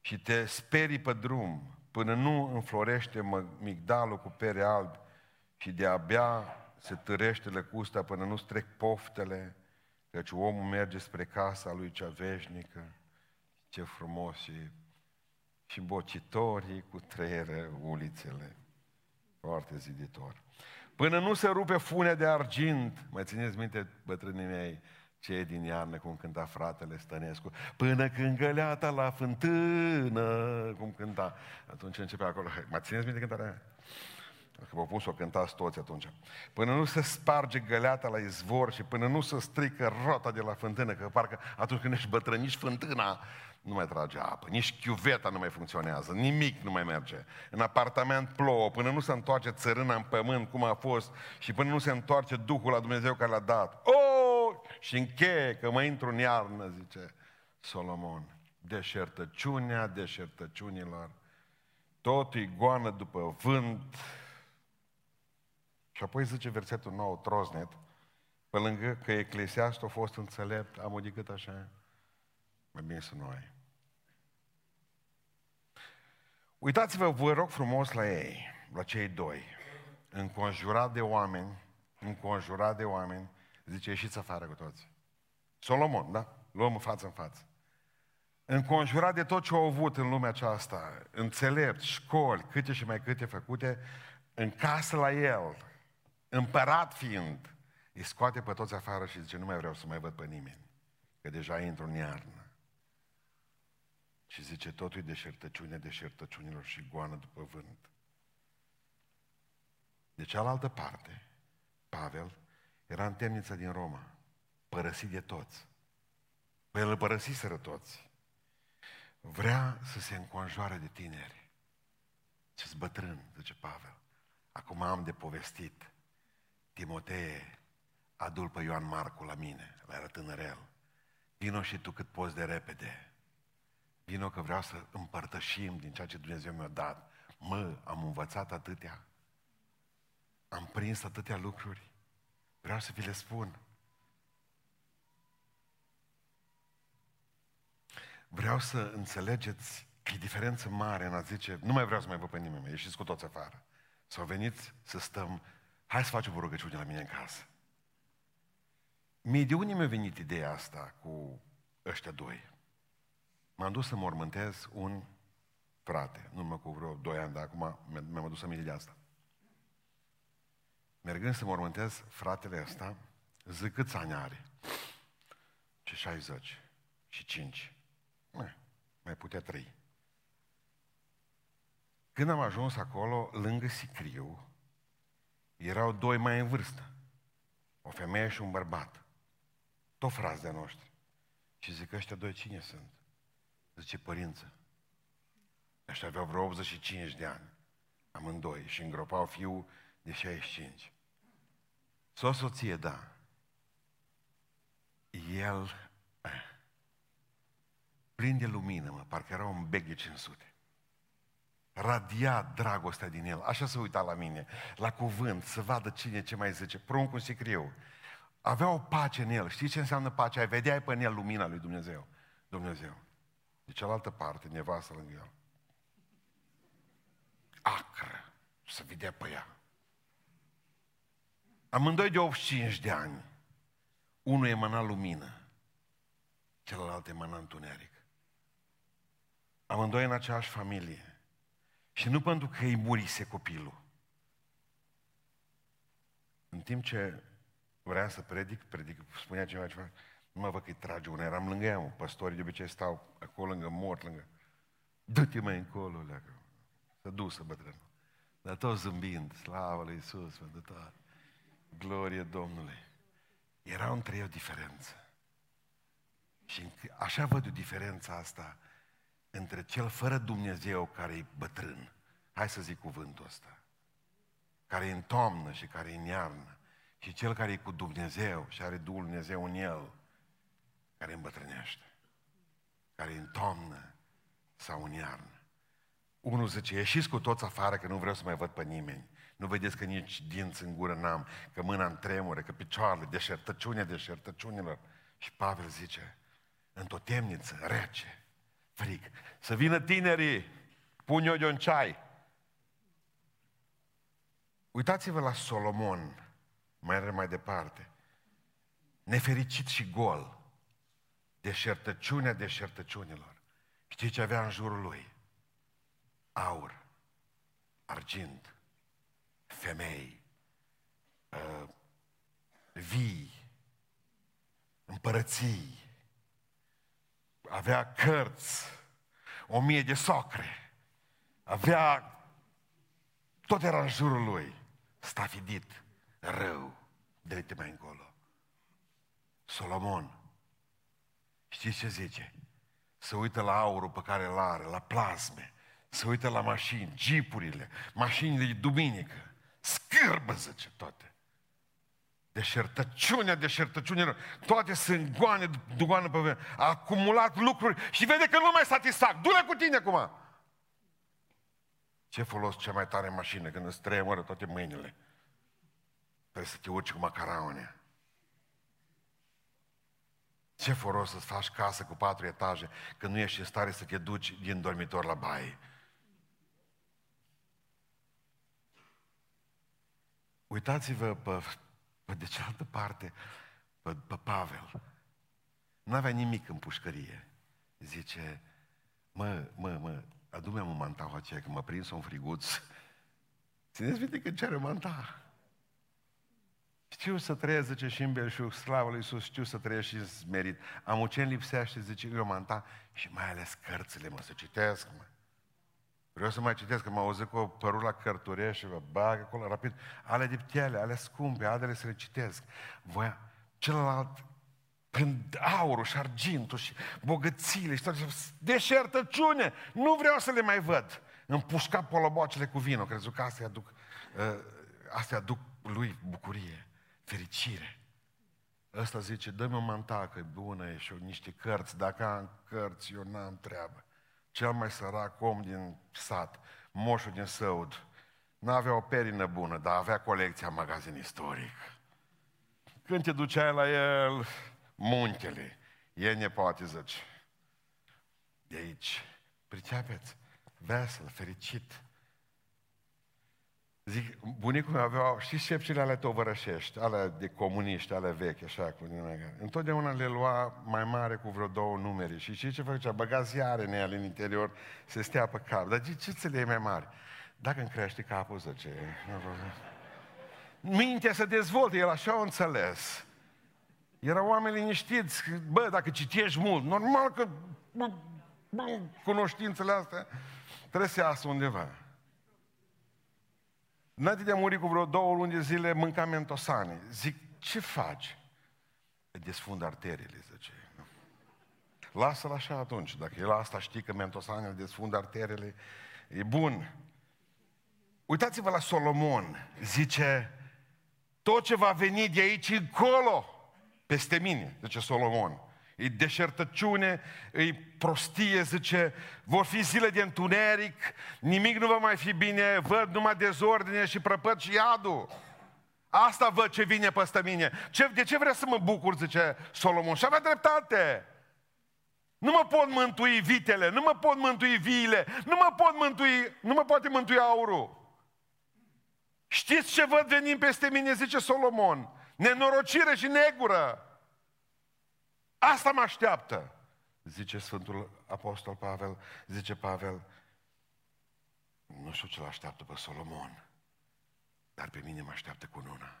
Și te sperii pe drum până nu înflorește migdalul cu pere albi și de-abia se târește lăcusta până nu strec poftele, căci omul merge spre casa lui cea veșnică. Ce frumos și, și bocitorii cu trăiere ulițele. Foarte ziditor. Până nu se rupe funea de argint, mai țineți minte, bătrânii mei, Ce e din iarnă, cum cânta fratele Stănescu, până când găleata la fântână, cum cânta. Atunci începe acolo, mai țineți minte cântarea aia? Că vă pun să o cântați toți atunci. Până nu se sparge găleata la izvor și până nu se strică rota de la fântână, că parcă atunci când ești bătrân, nici fântâna nu mai trage apă, nici chiuveta nu mai funcționează, nimic nu mai merge. În apartament plouă, până nu se întoarce țărâna în pământ, cum a fost, și până nu se întoarce Duhul la Dumnezeu care l-a dat. Oh! Și încheie că mă intru în iarnă, zice Solomon. Deșertăciunea deșertăciunilor. Totul goană după vânt. Și apoi zice versetul nou, troznet, pe lângă că Eclesiastul a fost înțelept, am decât așa, mai bine să nu ai. Uitați-vă, vă rog frumos la ei, la cei doi. Înconjurat de oameni, înconjurat de oameni, zice, ieșiți afară cu toți. Solomon, da? Luăm în față în față. Înconjurat de tot ce au avut în lumea aceasta, înțelept, școli, câte și mai câte făcute, în casă la el, împărat fiind, îi scoate pe toți afară și zice, nu mai vreau să mai văd pe nimeni, că deja intru în iarnă. Și zice, totul e deșertăciune deșertăciunilor și goană după vânt. De cealaltă parte, Pavel era în temnița din Roma, părăsit de toți. Păi el îl părăsiseră toți. Vrea să se înconjoare de tineri. ce bătrân, zice Pavel. Acum am de povestit. Timotee, adul pe Ioan Marcu la mine, la era tânărel. Vino și tu cât poți de repede. Vino că vreau să împărtășim din ceea ce Dumnezeu mi-a dat. Mă, am învățat atâtea. Am prins atâtea lucruri. Vreau să vi le spun. Vreau să înțelegeți că e diferență mare în a zice, nu mai vreau să mai văd pe nimeni, ieșiți cu toți afară. Sau veniți să stăm, hai să facem o rugăciune la mine în casă. Mie de unde mi-a venit ideea asta cu ăștia doi? M-am dus să mormântez un frate, nu mă cu vreo doi ani, dar acum mi-am adus aminte de asta. Mergând să mormântez fratele ăsta, zic câți ani are? Ce 60 și 5. Mai, mai putea trăi. Când am ajuns acolo, lângă Sicriu, erau doi mai în vârstă. O femeie și un bărbat. Tot frați de noștri. Și zic, ăștia doi cine sunt? Zice, părință. Ăștia aveau vreo 85 de ani. Amândoi. Și îngropau fiul de 65. Sau soție, da. El eh, plin de lumină, mă, parcă era un bec de 500. Radia dragostea din el. Așa se uita la mine, la cuvânt, să vadă cine ce mai zice. Pruncul sicriu. Avea o pace în el. Știi ce înseamnă pacea? Ai vedeai pe el lumina lui Dumnezeu. Dumnezeu. De cealaltă parte, nevastă lângă el. Acră. Să vedea pe ea. Amândoi de 85 de ani. Unul emana lumină, celălalt emana întuneric. Amândoi în aceeași familie. Și nu pentru că îi murise copilul. În timp ce vrea să predic, predic, spunea ceva, ceva, nu mă văd că îi trage una, eram lângă ea, păstorii de obicei stau acolo lângă mort, lângă... Dă-te mai încolo, leagă. Să dusă bătrânul. Dar tot zâmbind, slavă lui Iisus, pentru tot. Glorie Domnului. Era între ei o diferență. Și așa văd o diferență asta între cel fără Dumnezeu care e bătrân, hai să zic cuvântul ăsta, care e în toamnă și care e în iarnă, și cel care e cu Dumnezeu și are Duhul Dumnezeu în el, care îmbătrânește, care e în toamnă sau în iarnă. Unul zice, ieșiți cu toți afară că nu vreau să mai văd pe nimeni. Nu vedeți că nici dinți în gură n-am, că mâna în tremură, că picioarele, deșertăciune, deșertăciunilor. Și Pavel zice, într-o temniță, rece, frig, să vină tinerii, pun eu de un ceai. Uitați-vă la Solomon, mai mai departe. Nefericit și gol. Deșertăciunea deșertăciunilor. Știți ce avea în jurul lui? Aur, argint, femei, uh, vii, împărății, avea cărți, o mie de socre, avea, tot era în jurul lui, stafidit, rău, de mai încolo. Solomon, știți ce zice? Să uită la aurul pe care îl are, la plasme, să uită la mașini, jeepurile, mașinile de duminică, scârbă, zice, toate. Deșertăciunea, deșertăciunea, toate sunt goane, goane pe A acumulat lucruri și vede că nu mai satisfac. Du-le cu tine acum! Ce folos cea mai tare mașină când îți tremură toate mâinile? Trebuie să te urci cu macaraune. Ce folos să-ți faci casă cu patru etaje când nu ești în stare să te duci din dormitor la baie? Uitați-vă pe, pe de cealaltă parte, pe, pe Pavel. Nu avea nimic în pușcărie. Zice, mă, mă, mă, adu-mi un mantaua aceea, că m-a prins un friguț. Țineți minte că cere manta. Știu să trăiesc, zice, și în belșug, slavă lui Iisus, știu să trăiesc și merit. Am ce lipsește, zice, eu manta și mai ales cărțile, mă, să citesc, mă. Vreau să mai citesc, că m-am auzit cu o părul la și vă bag acolo rapid. Ale diptele, ale scumpe, adele să le citesc. Voia, celălalt, când aurul și argintul și bogățiile și toate, deșertăciune, nu vreau să le mai văd. Împușca polobocele cu vino, crezut că astea aduc, uh, astea aduc lui bucurie, fericire. Ăsta zice, dă-mi o mantacă, bună e și niște cărți, dacă am cărți, eu n-am treabă cel mai sărac om din sat, moșul din Săud, nu avea o perină bună, dar avea colecția magazin istoric. Când te duceai la el, muntele, e ne poate zice. De aici, pricepeți, vesel, fericit, Zic, bunicul meu avea, știți șepcile ale tovărășești, ale de comuniști, ale vechi, așa, cu din Întotdeauna le lua mai mare cu vreo două numere. Și știi ce făcea? Băga ziare în ele în interior, se stea pe cap. Dar ce ți le mai mari? Dacă îmi crește capul, zice. Mintea se dezvoltă, el așa o înțeles. Erau oameni liniștiți, bă, dacă citești mult, normal că bă, bă, cunoștințele astea trebuie să iasă undeva. Înainte de a muri cu vreo două luni de zile, mâncam mentosane. Zic, ce faci? Desfund arteriile, zice. Lasă-l așa atunci. Dacă el asta știe că mentosanele desfund arteriile, e bun. Uitați-vă la Solomon. Zice, tot ce va veni de aici încolo, peste mine, zice Solomon e deșertăciune, e prostie, zice, vor fi zile de întuneric, nimic nu va mai fi bine, văd numai dezordine și prăpăt și iadul. Asta văd ce vine peste mine. Ce, de ce vrea să mă bucur, zice Solomon? Și avea dreptate. Nu mă pot mântui vitele, nu mă pot mântui viile, nu mă pot mântui, nu mă poate mântui aurul. Știți ce văd venind peste mine, zice Solomon? Nenorocire și negură. Asta mă așteaptă, zice Sfântul Apostol Pavel, zice Pavel, nu știu ce l așteaptă pe Solomon, dar pe mine mă așteaptă cu nuna.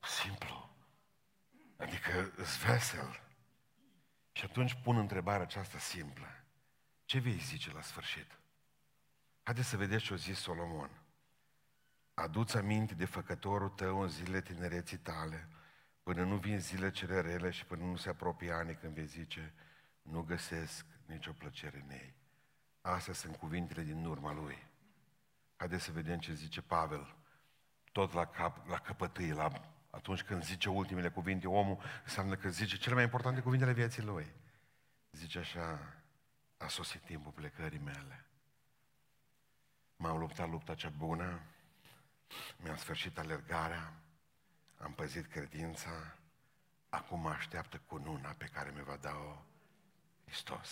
Simplu. Adică îți vesel. Și atunci pun întrebarea aceasta simplă. Ce vei zice la sfârșit? Haideți să vedeți ce o zis Solomon. Aduți aminte de făcătorul tău în zilele tinereții tale, Până nu vin zile cele rele și până nu se apropie ani când vei zice, nu găsesc nicio plăcere în ei. Astea sunt cuvintele din urma lui. Haideți să vedem ce zice Pavel. Tot la, cap, la căpătâi, la, atunci când zice ultimele cuvinte, omul înseamnă că zice cele mai importante cuvintele vieții lui. Zice așa, a sosit timpul plecării mele. M-am luptat lupta cea bună, mi-am sfârșit alergarea, am păzit credința, acum mă așteaptă cununa pe care mi va da-o Hristos.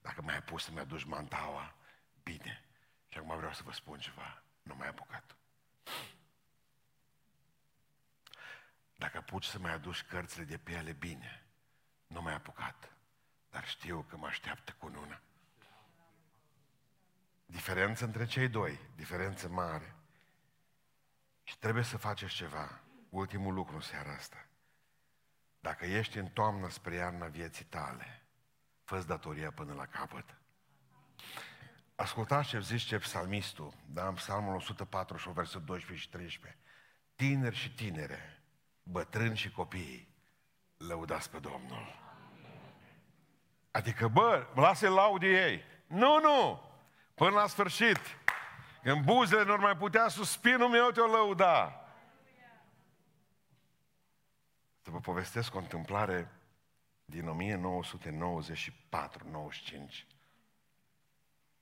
Dacă mai ai pus să-mi aduci mantaua, bine. Și acum vreau să vă spun ceva, nu mai apucat. Dacă apuci să mai aduci cărțile de piele, bine. Nu mai apucat. Dar știu că mă așteaptă cununa. Diferență între cei doi, diferență mare. Și trebuie să faceți ceva. ultimul lucru în seara asta. Dacă ești în toamnă spre iarna vieții tale, fă datoria până la capăt. Ascultați ce zice psalmistul, da, în psalmul 104, versetul 12 și 13. Tineri și tinere, bătrâni și copii, lăudați pe Domnul. Adică, bă, lasă laude ei. Nu, nu! Până la sfârșit. Când buzele nu mai putea, suspinul meu te-o lăuda. Să vă povestesc o întâmplare din 1994-95.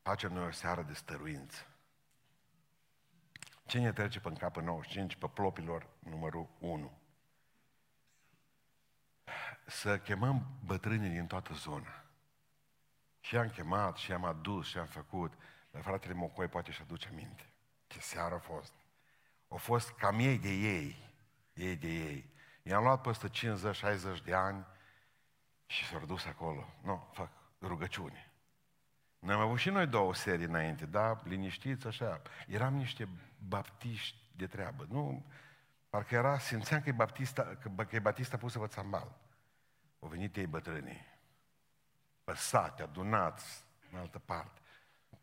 Facem noi o seară de stăruință. Ce ne trece pe cap în 95? Pe plopilor numărul 1. Să chemăm bătrânii din toată zona. Și am chemat, și am adus, și am făcut. Dar fratele Mocoi poate și aduce aminte. Ce seară a fost. Au fost cam ei de ei. Ei de ei. I-am luat peste 50-60 de ani și s-au dus acolo. Nu, fac rugăciune. Noi am avut și noi două serii înainte, da, liniștiți, așa. Eram niște baptiști de treabă. Nu, parcă era, simțeam că e, baptista, că, că e batista pusă pe țambal. Au venit ei bătrânii păsate, adunați în altă parte.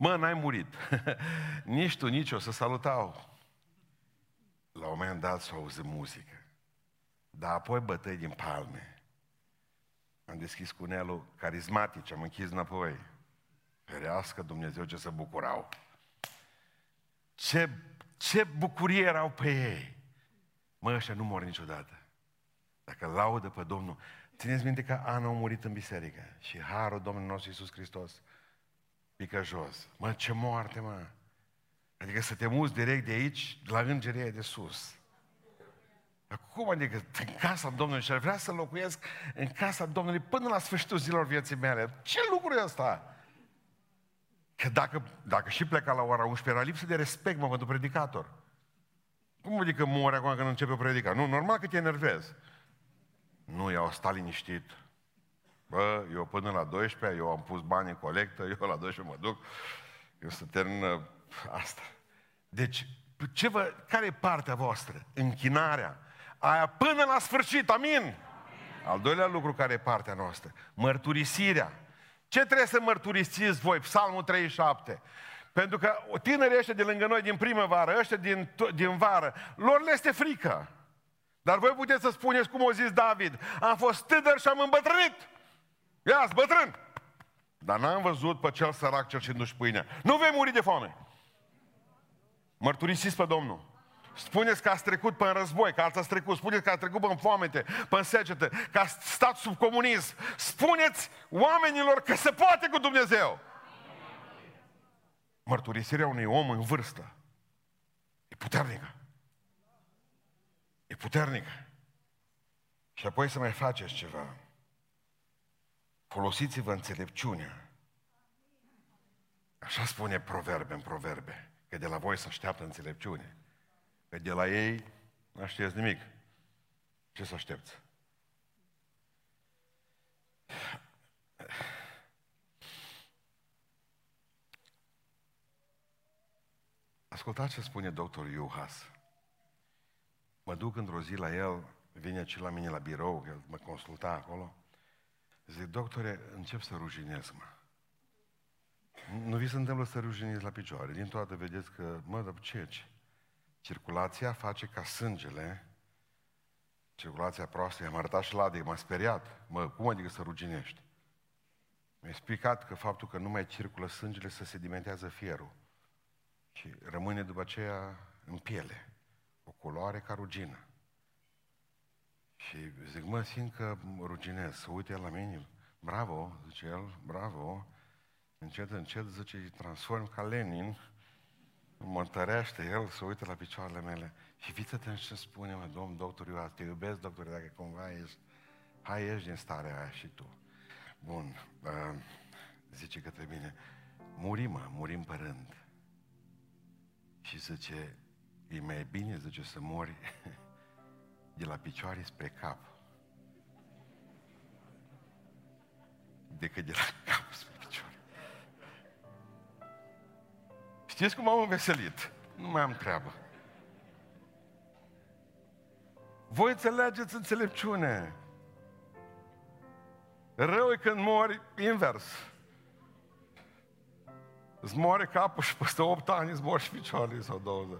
Mă, n-ai murit. nici tu, nici eu, să salutau. La un moment dat s-a auzit muzică. Dar apoi bătăi din palme. Am deschis cunelul carismatic, am închis înapoi. Ferească Dumnezeu ce se bucurau. Ce, ce bucurie erau pe ei. Mă, ăștia nu mor niciodată. Dacă laudă pe Domnul, Țineți minte că Ana a murit în biserică și harul Domnului nostru Iisus Hristos pică jos. Mă, ce moarte, mă! Adică să te muți direct de aici la îngeria de sus. Acum, adică în casa Domnului și ar vrea să locuiesc în casa Domnului până la sfârșitul zilor vieții mele. Ce lucru e ăsta? Că dacă, dacă și pleca la ora 11, era lipsă de respect, mă, pentru predicator. Cum adică mori acum când începe predica? Nu, normal că te enervezi. Nu, i-au stat liniștit. Bă, eu până la 12, eu am pus bani în colectă, eu la 12 mă duc, eu să termin uh, asta. Deci, ce vă, care e partea voastră? Închinarea. Aia până la sfârșit, amin? amin. Al doilea lucru care e partea noastră, mărturisirea. Ce trebuie să mărturisiți voi? Psalmul 37. Pentru că tinerii ăștia de lângă noi din primăvară, ăștia din, din vară, lor le este frică. Dar voi puteți să spuneți cum a zis David, am fost tânăr și am îmbătrânit. Ia, bătrân! Dar n-am văzut pe cel sărac cerșindu-și pâinea. Nu vei muri de foame. Mărturisiți pe Domnul. Spuneți că ați trecut pe război, că ați trecut. Spuneți că ați trecut pe foamete, pe secetă, că ați stat sub comunism. Spuneți oamenilor că se poate cu Dumnezeu. Mărturisirea unui om în vârstă e puternică. E puternic. Și apoi să mai faceți ceva. Folosiți-vă înțelepciunea. Așa spune proverbe în proverbe, că de la voi se așteaptă înțelepciune. Că de la ei nu știți nimic. Ce să aștepți? Ascultați ce spune doctorul Iuhas. Mă duc într-o zi la el, vine și la mine la birou, el mă consulta acolo. Zic, doctore, încep să ruginez, mă. Nu vi se întâmplă să ruginezi la picioare. Din toată vedeți că, mă, dar ce, ce? Circulația face ca sângele, circulația proastă, i-am arătat și la de, m-a speriat. Mă, cum adică să ruginești? Mi-a explicat că faptul că nu mai circulă sângele se sedimentează fierul. Și rămâne după aceea în piele o culoare ca rugină. Și zic, mă, simt că ruginez, să uite la mine, bravo, zice el, bravo, încet, încet, zice, îi transform ca Lenin, mă întărește el, să uite la picioarele mele. Și fiți atent ce spune, mă, domn doctor Ioas, te iubesc, doctor, dacă cumva ești, hai, ieși din starea aia și tu. Bun, uh, zice către mine, murim, mă, murim pe rând. Și zice, E mai bine, zice, să mori de la picioare spre cap decât de la cap spre picioare. Știți cum am înveselit? Nu mai am treabă. Voi înțelegeți înțelepciune. Rău e când mori invers. Îți moare capul și peste 8 ani îți mori și picioarele sau 20.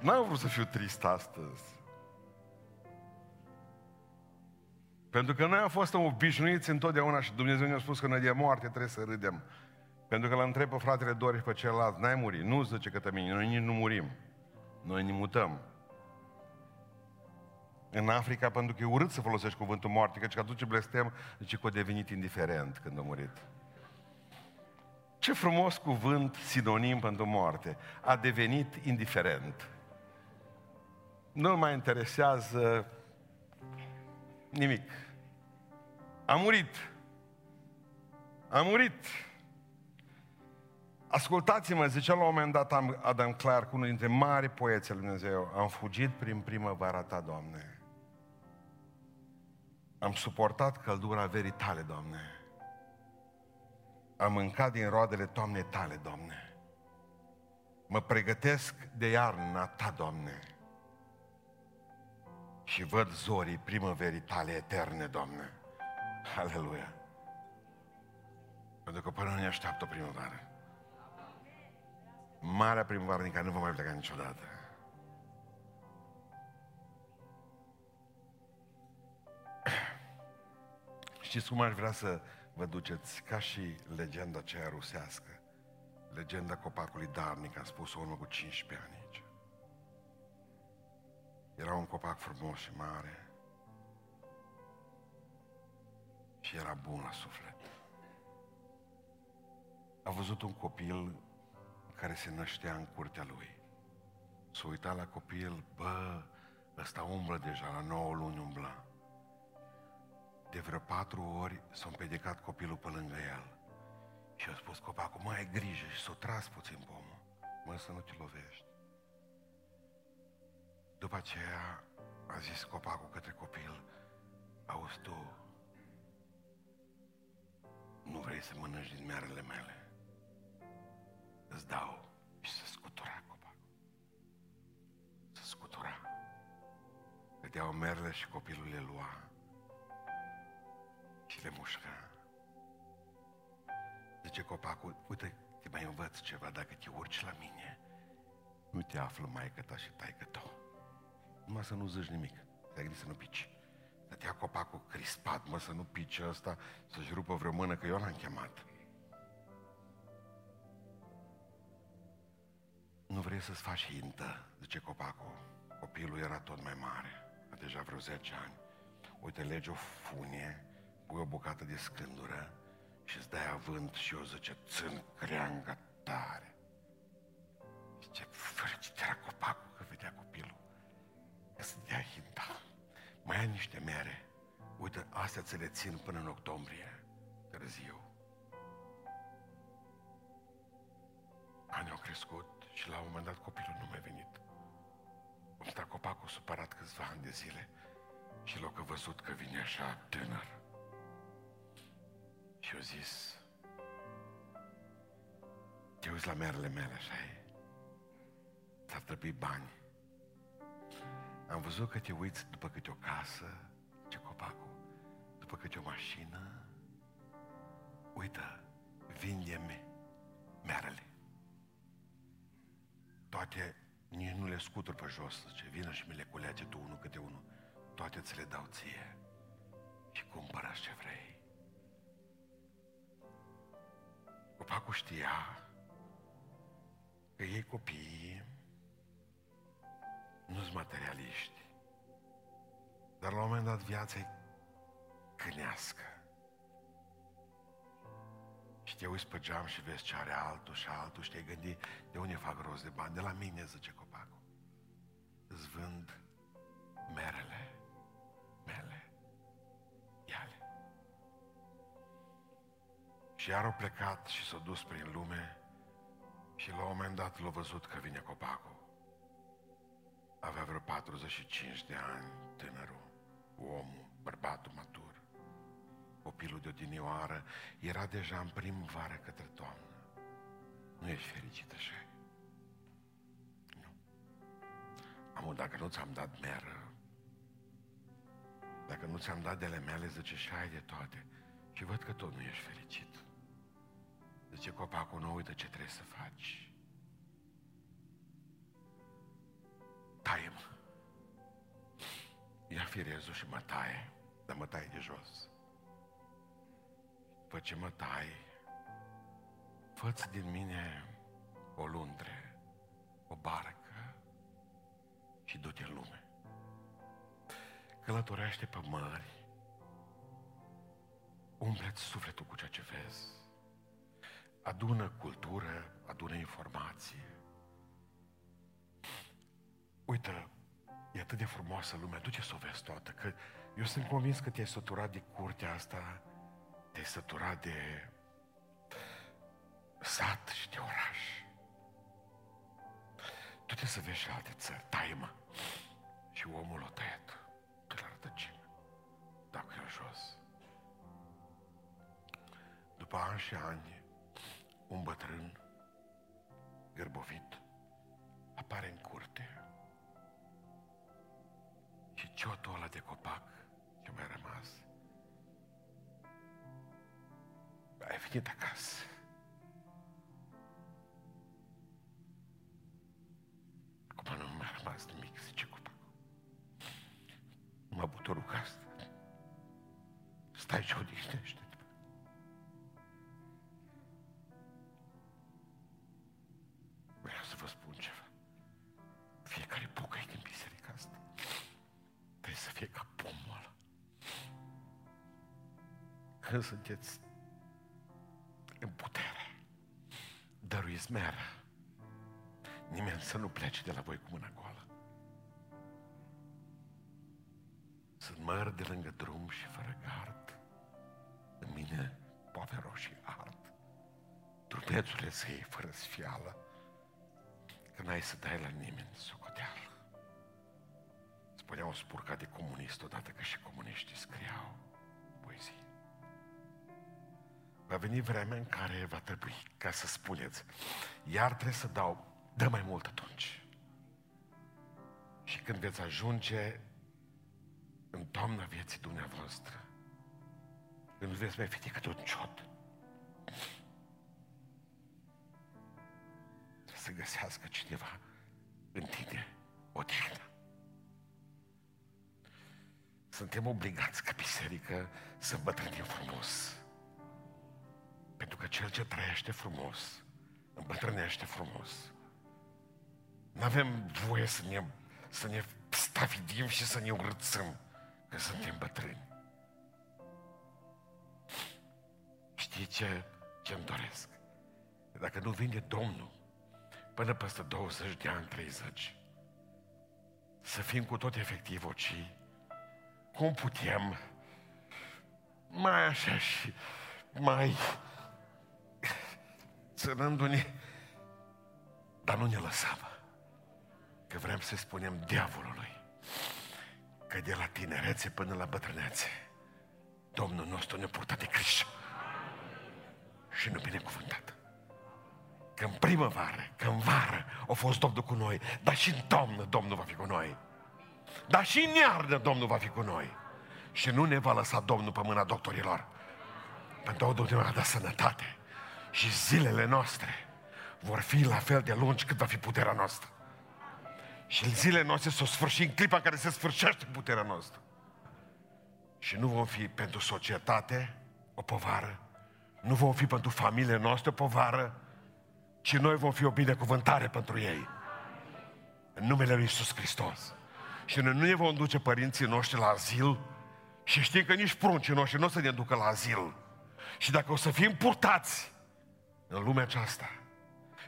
N-am vrut să fiu trist astăzi. Pentru că noi am fost obișnuiți întotdeauna și Dumnezeu ne-a spus că noi de moarte trebuie să râdem. Pentru că l întreb pe fratele Doris pe celălalt, n-ai murit, nu zice că mine, noi nici nu murim. Noi ne mutăm. În Africa, pentru că e urât să folosești cuvântul moarte, căci că atunci blestem, zice că a devenit indiferent când a murit. Ce frumos cuvânt sinonim pentru moarte. A devenit indiferent. Nu mai interesează nimic. A murit. A murit. Ascultați-mă, zicea la un moment dat Adam Clark, unul dintre mari poeți al Dumnezeu, am fugit prin primăvara ta, Doamne. Am suportat căldura verii tale, Doamne. Am mâncat din roadele toamnei tale, Doamne. Mă pregătesc de iarna ta, Doamne. Și văd zorii primăverii tale eterne, Doamne. Aleluia. Pentru că până ne așteaptă o primăvară. Marea primăvară din care nu vom mai pleca niciodată. Știți cum aș vrea să vă duceți? Ca și legenda aceea rusească. Legenda copacului Darnic, am spus-o urmă cu 15 ani aici. Era un copac frumos și mare. Și era bun la suflet. A văzut un copil care se năștea în curtea lui. S-a uitat la copil, bă, ăsta umblă deja, la 9 luni umbla. De vreo patru ori s-a împedecat copilul pe lângă el. Și a spus copacul, mai ai grijă și s-a tras puțin pomul. Mă, să nu te lovești. După aceea a zis copacul către copil, auzi tu, nu vrei să mănânci din merele mele? Îți dau și să scutura copacul. Să scutura. Vedeau merele și copilul le lua și le mușca. Zice copacul, uite, te mai învăț ceva, dacă te urci la mine, nu te află maică ta și taică tău. Numai să nu zici nimic, te gândi să nu pici. Stătea copacul crispat, mă, să nu pice ăsta, să-și rupă vreo mână, că eu l-am chemat. Nu vrei să-ți faci intă, zice copacul. Copilul era tot mai mare, deja vreo 10 ani. Uite, lege o funie, pui o bucată de scândură și îți dai avânt și eu zice, țân creanga tare. Să dea hinta. Mai ai niște mere. Uite, astea ți le țin până în octombrie, târziu. Anii au crescut și la un moment dat copilul nu mai venit. Am stat copacul supărat câțiva ani de zile și l-a văzut că vine așa tânăr. Și eu zis, te uiți la merele mele, așa e. Ți-ar trebui bani. Am văzut că te uiți după câte o casă, ce copacul, după câte o mașină. Uită, vinde-mi merele. Toate, nici nu le scuturi pe jos, zice, vină și mi le culege tu unul câte unul. Toate ți le dau ție și cumpără ce vrei. Copacul știa că ei copiii nu sunt materialiști. Dar la un moment dat viața e cânească. Și te uiți pe geam și vezi ce are altul și altul și te gândi de unde fac rost de bani. De la mine, zice copacul. Îți vând merele mele. Iale. Și iar au plecat și s-au dus prin lume și la un moment dat l-au văzut că vine copacul. Avea vreo 45 de ani, tânărul, omul, bărbatul matur. Copilul de odinioară era deja în primăvară către toamnă. Nu ești fericit așa? Nu. dacă nu ți-am dat meră, dacă nu ți-am dat de ale mele, zice, și ai de toate. Și văd că tot nu ești fericit. Zice copacul, nu uită ce trebuie să faci. Taie-mă. Ia firezul și mă taie, dar mă taie de jos. După ce mă tai, fă din mine o lundre, o barcă și du-te în lume. Călătorește pe mări, umpleți sufletul cu ceea ce vezi, adună cultură, adună informație. Uită, e atât de frumoasă lumea, du-te să o vezi toată, că eu sunt convins că te-ai săturat de curtea asta, te-ai săturat de sat și de oraș. Du-te să vezi și alte țări, taimă. Și omul o tăiat de la rădăcină. Dacă e jos. După ani și ani, un bătrân gârbovit apare în curte și ciotul ăla de copac ce mai rămas? Ai venit acasă. Acum nu mai a rămas nimic zice copacul. Numai butorul casă stai și odihnește Când sunteți în putere, dăruiți meră. Nimeni să nu plece de la voi cu mâna goală. Sunt mări de lângă drum și fără gard. În mine poveră și ard. Trupețurile să iei fără sfială că n-ai să dai la nimeni socoteală. Spunea un spurca de comunist odată că și comuniștii scriau poezii. Va veni vremea în care va trebui ca să spuneți, iar trebuie să dau, dă mai mult atunci. Și când veți ajunge în toamna vieții dumneavoastră, când veți mai fi decât un ciot, să găsească cineva în tine odihnă. Suntem obligați ca biserică să îmbătrânim frumos. Pentru că cel ce trăiește frumos, îmbătrânește frumos. Nu avem voie să ne, să ne stafidim și să ne urățăm că suntem bătrâni. Știi ce, ce îmi doresc? Dacă nu vine Domnul, până peste 20 de ani, 30, să fim cu tot efectiv oci, cum putem mai așa și mai ținându-ne, dar nu ne lăsăm. Că vrem să spunem diavolului că de la tinerețe până la bătrânețe Domnul nostru ne purta de grijă și nu binecuvântat că în primăvară, că în vară a fost Domnul cu noi, dar și în toamnă Domnul va fi cu noi. Dar și în iarnă Domnul va fi cu noi. Și nu ne va lăsa Domnul pe mâna doctorilor. Pentru că Domnul a dat sănătate. Și zilele noastre vor fi la fel de lungi cât va fi puterea noastră. Și zilele noastre s-o sfârși în clipa în care se sfârșește puterea noastră. Și nu vom fi pentru societate o povară, nu vom fi pentru familiile noastre o povară, ci noi vom fi o binecuvântare pentru ei. În numele Lui Iisus Hristos. Și noi nu ne vom duce părinții noștri la azil și știm că nici pruncii noștri nu o să ne ducă la azil. Și dacă o să fim purtați în lumea aceasta,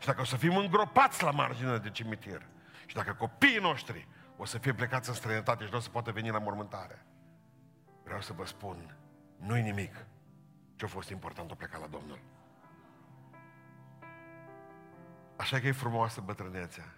și dacă o să fim îngropați la marginea de cimitir, și dacă copiii noștri o să fie plecați în străinătate și nu o să poată veni la mormântare, vreau să vă spun, nu-i nimic ce a fost important o pleca la Domnul. Așa că e frumoasă bătrânețea.